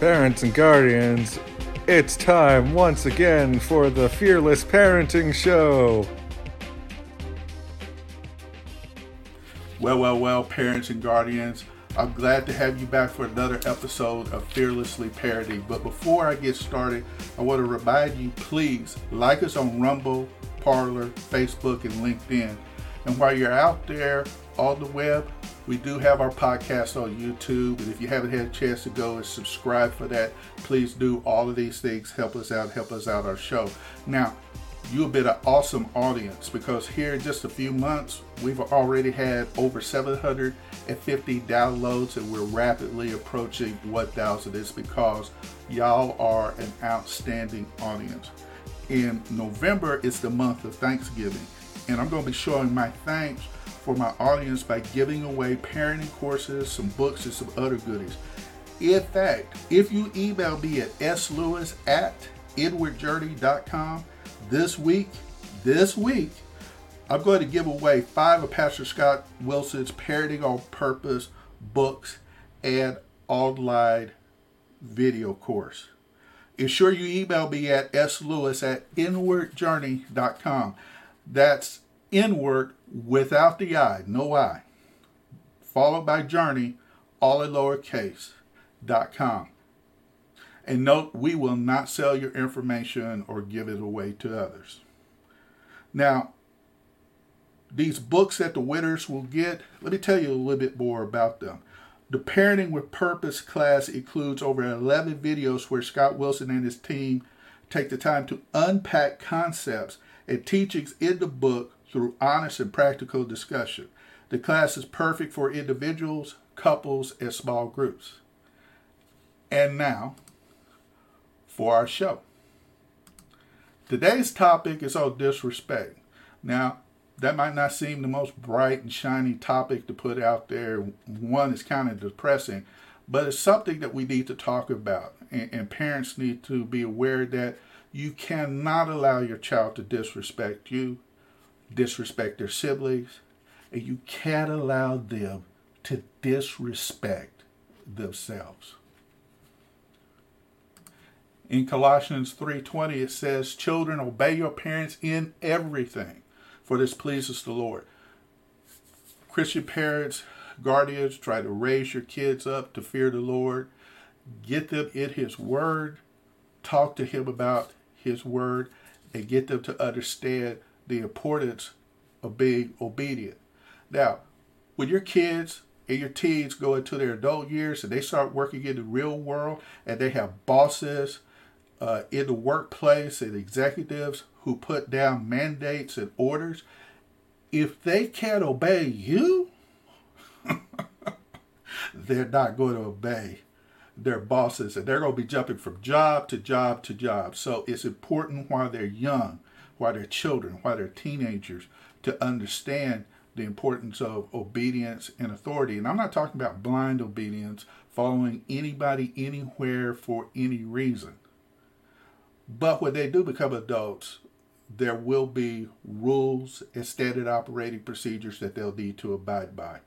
Parents and guardians, it's time once again for the Fearless Parenting Show. Well, well, well, parents and guardians, I'm glad to have you back for another episode of Fearlessly Parenting. But before I get started, I want to remind you please like us on Rumble, Parler, Facebook, and LinkedIn. And while you're out there on the web, we do have our podcast on YouTube, and if you haven't had a chance to go and subscribe for that, please do all of these things. Help us out, help us out our show. Now, you've been an awesome audience because here in just a few months, we've already had over 750 downloads, and we're rapidly approaching 1,000. It's because y'all are an outstanding audience. In November, it's the month of Thanksgiving, and I'm going to be showing my thanks for my audience by giving away parenting courses, some books, and some other goodies. In fact, if you email me at slewis at inwardjourney.com this week, this week, I'm going to give away five of Pastor Scott Wilson's Parenting on Purpose books and online video course. Ensure you email me at slewis at inwardjourney.com. That's inward without the I, no I, followed by journey, all in lowercase, dot com. And note, we will not sell your information or give it away to others. Now, these books that the winners will get, let me tell you a little bit more about them. The Parenting with Purpose class includes over 11 videos where Scott Wilson and his team take the time to unpack concepts and teachings in the book through honest and practical discussion. The class is perfect for individuals, couples, and small groups. And now, for our show. Today's topic is on disrespect. Now, that might not seem the most bright and shiny topic to put out there. One is kind of depressing, but it's something that we need to talk about. And, and, parents need to be aware that you cannot allow your child to disrespect you disrespect their siblings, and you can't allow them to disrespect themselves. In Colossians 3:20 it says, "Children, obey your parents in everything, for this pleases the Lord." Christian parents, guardians, try to raise your kids up to fear the Lord, get them in his word, talk to him about his word, and get them to understand the importance of being obedient. Now, when your kids and your teens go into their adult years and they start working in the real world and they have bosses uh, in the workplace and executives who put down mandates and orders, if they can't obey you, they're not going to obey their bosses and they're going to be jumping from job to job to job. So it's important while they're young while they're children, while they're teenagers, to understand the importance of obedience and authority. And I'm not talking about blind obedience, following anybody anywhere for any reason. But when they do become adults, there will be rules and standard operating procedures that they'll need to abide by.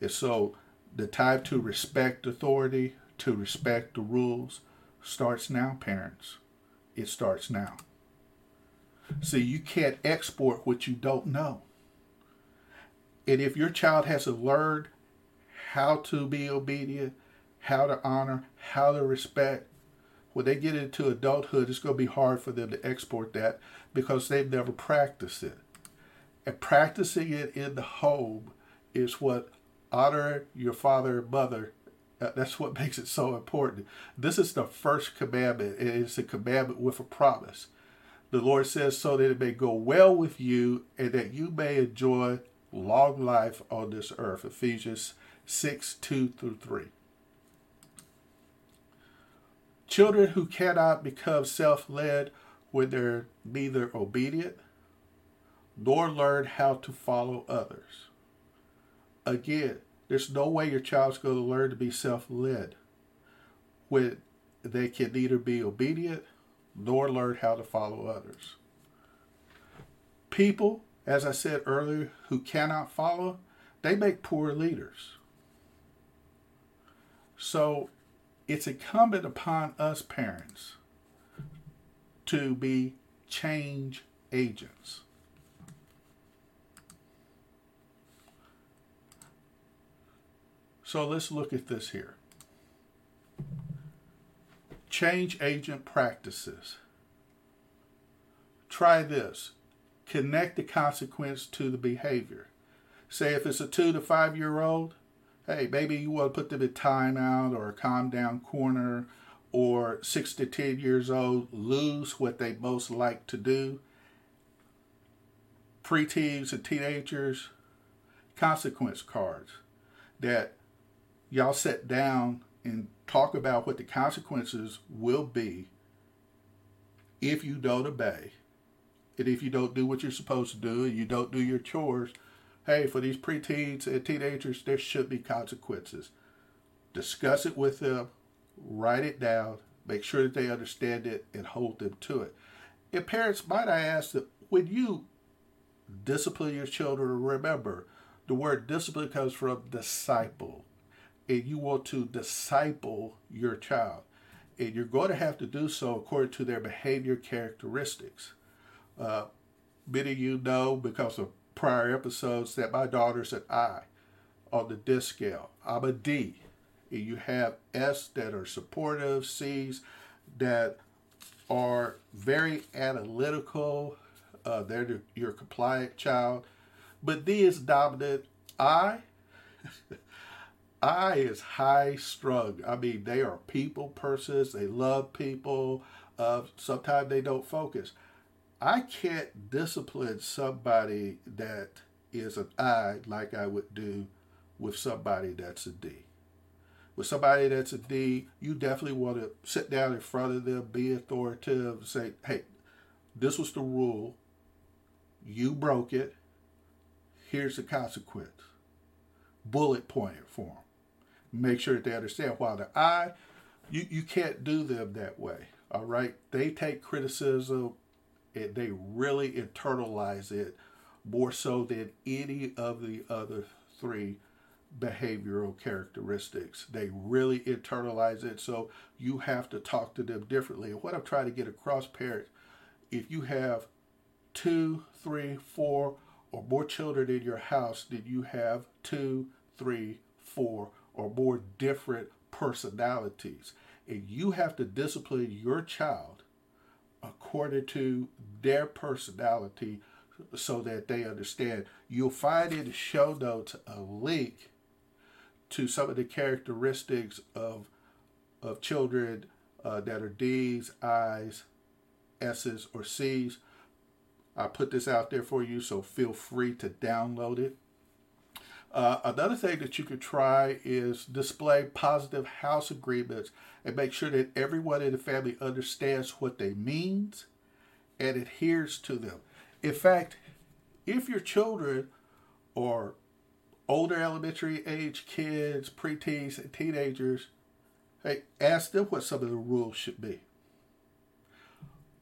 And so the time to respect authority, to respect the rules, starts now, parents. It starts now. See, you can't export what you don't know. And if your child hasn't learned how to be obedient, how to honor, how to respect, when they get into adulthood, it's going to be hard for them to export that because they've never practiced it. And practicing it in the home is what honor your father and mother. Uh, that's what makes it so important. This is the first commandment. It's a commandment with a promise. The Lord says, so that it may go well with you and that you may enjoy long life on this earth. Ephesians 6 2 through 3. Children who cannot become self led when they're neither obedient nor learn how to follow others. Again, there's no way your child's going to learn to be self led when they can neither be obedient nor learn how to follow others. People, as I said earlier, who cannot follow, they make poor leaders. So it's incumbent upon us parents to be change agents. So let's look at this here. Change agent practices. Try this. Connect the consequence to the behavior. Say if it's a two to five year old, hey, maybe you want to put them in timeout or a calm down corner, or six to 10 years old lose what they most like to do. Preteens and teenagers, consequence cards that y'all sit down and talk about what the consequences will be if you don't obey and if you don't do what you're supposed to do and you don't do your chores hey, for these preteens and teenagers, there should be consequences. Discuss it with them, write it down, make sure that they understand it, and hold them to it. And parents, might I ask that when you discipline your children, remember the word discipline comes from disciple, and you want to disciple your child. And you're going to have to do so according to their behavior characteristics. Uh, many of you know because of prior episodes that my daughter's an I on the DISC scale. I'm a D. And you have S that are supportive, C's that are very analytical. Uh, they're the, your compliant child. But D is dominant. I, I is high strung. I mean, they are people persons. They love people. Uh, sometimes they don't focus. I can't discipline somebody that is an I like I would do with somebody that's a D. With somebody that's a D, you definitely want to sit down in front of them, be authoritative, say, hey, this was the rule. You broke it. Here's the consequence. Bullet point it for them. Make sure that they understand. While the I, you, you can't do them that way. All right? They take criticism it, they really internalize it more so than any of the other three behavioral characteristics. They really internalize it, so you have to talk to them differently. And what I'm trying to get across, parents, if you have two, three, four, or more children in your house, then you have two, three, four, or more different personalities. And you have to discipline your child according to their personality so that they understand. You'll find in the show notes a link to some of the characteristics of of children uh, that are D's, I's, S's, or C's. I put this out there for you, so feel free to download it. Uh, another thing that you could try is display positive house agreements and make sure that everyone in the family understands what they means and adheres to them. In fact, if your children are older elementary age kids, preteens, and teenagers, hey, ask them what some of the rules should be.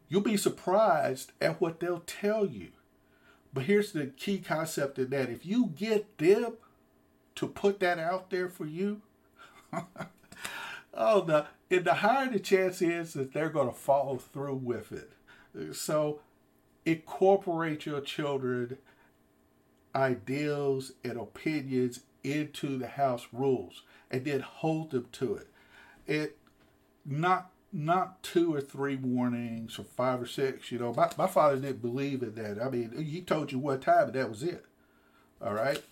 You'll be surprised at what they'll tell you. But here's the key concept in that if you get them to put that out there for you, oh, the, and the higher the chance is that they're going to follow through with it. So incorporate your children ideals and opinions into the house rules and then hold them to it. It not not two or three warnings or five or six. You know, my, my father didn't believe in that. I mean, he told you one time and that was it. All right.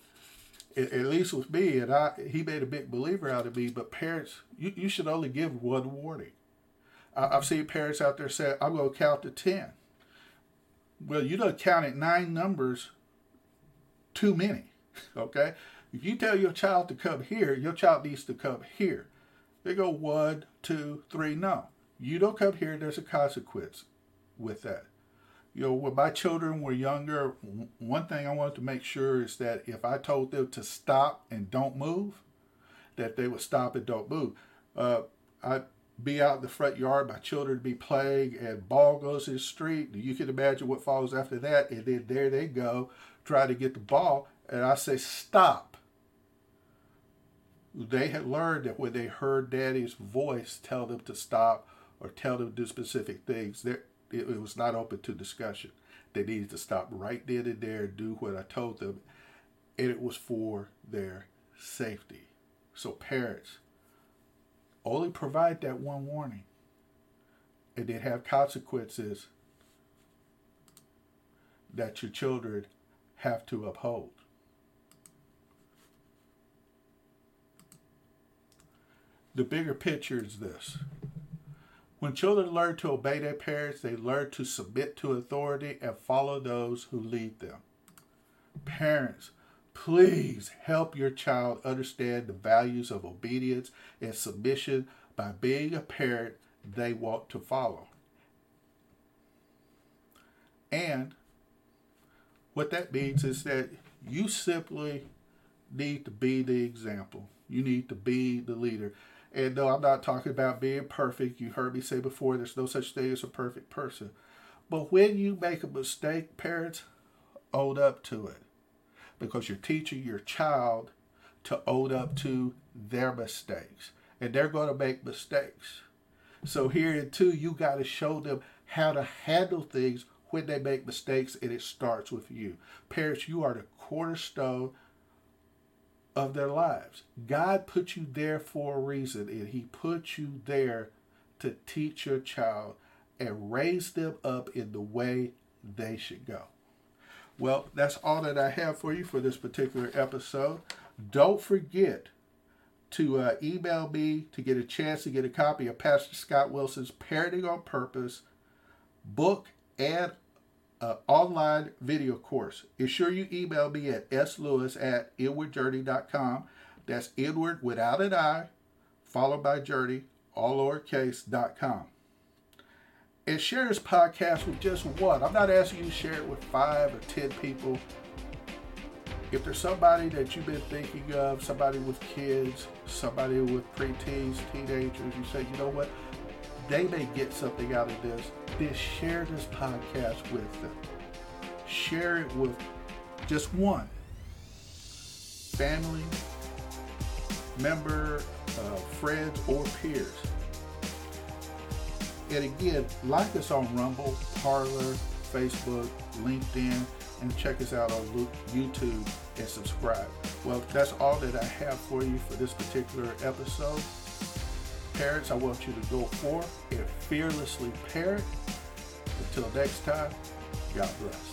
At, at least with me, and I, he made a big believer out of me. But parents, you, you should only give one warning. I've seen parents out there say, I'm going to count to 10. Well, you don't count at nine numbers too many. Okay? If you tell your child to come here, your child needs to come here. They go one, two, three. No. You don't come here, there's a consequence with that. You know, when my children were younger, one thing I wanted to make sure is that if I told them to stop and don't move, that they would stop and don't move. Uh, I be out in the front yard, my children be playing, and ball goes in the street. You can imagine what follows after that. And then there they go, trying to get the ball. And I say, stop. They had learned that when they heard daddy's voice tell them to stop or tell them to do specific things, it, it was not open to discussion. They needed to stop right then and there and do what I told them, and it was for their safety. So, parents, only provide that one warning, and then have consequences that your children have to uphold. The bigger picture is this. When children learn to obey their parents, they learn to submit to authority and follow those who lead them. Parents, please help your child understand the values of obedience and submission by being a parent they want to follow. And what that means is that you simply need to be the example. You need to be the leader. And no, I'm not talking about being perfect. You heard me say before, there's no such thing as a perfect person. But when you make a mistake, parents, own up to it. Because you're teaching your child to own up to their mistakes. And they're going to make mistakes. So here in two, you got to show them how to handle things when they make mistakes, and it starts with you. Parents, you are the cornerstone of their lives. God put you there for a reason, and He put you there to teach your child and raise them up in the way they should go. Well, that's all that I have for you for this particular episode. Don't forget to uh, email me to get a chance to get a copy of Pastor Scott Wilson's Parenting on Purpose book and uh, online video course. Ensure you email me at slewis at inwardjourney.com. That's inward without an I, followed by journey, all lowercase.com. And share this podcast with just one. I'm not asking you to share it with five or ten people. If there's somebody that you've been thinking of, somebody with kids, somebody with preteens, teenagers, you say, you know what, they may get something out of this, then share this podcast with them. Share it with just one family, member, uh, friends, or peers. And again, like us on Rumble, Parler, Facebook, LinkedIn, and check us out on YouTube and subscribe. Well, that's all that I have for you for this particular episode. Parents, I want you to go forth and fearlessly parent. Until next time, God bless.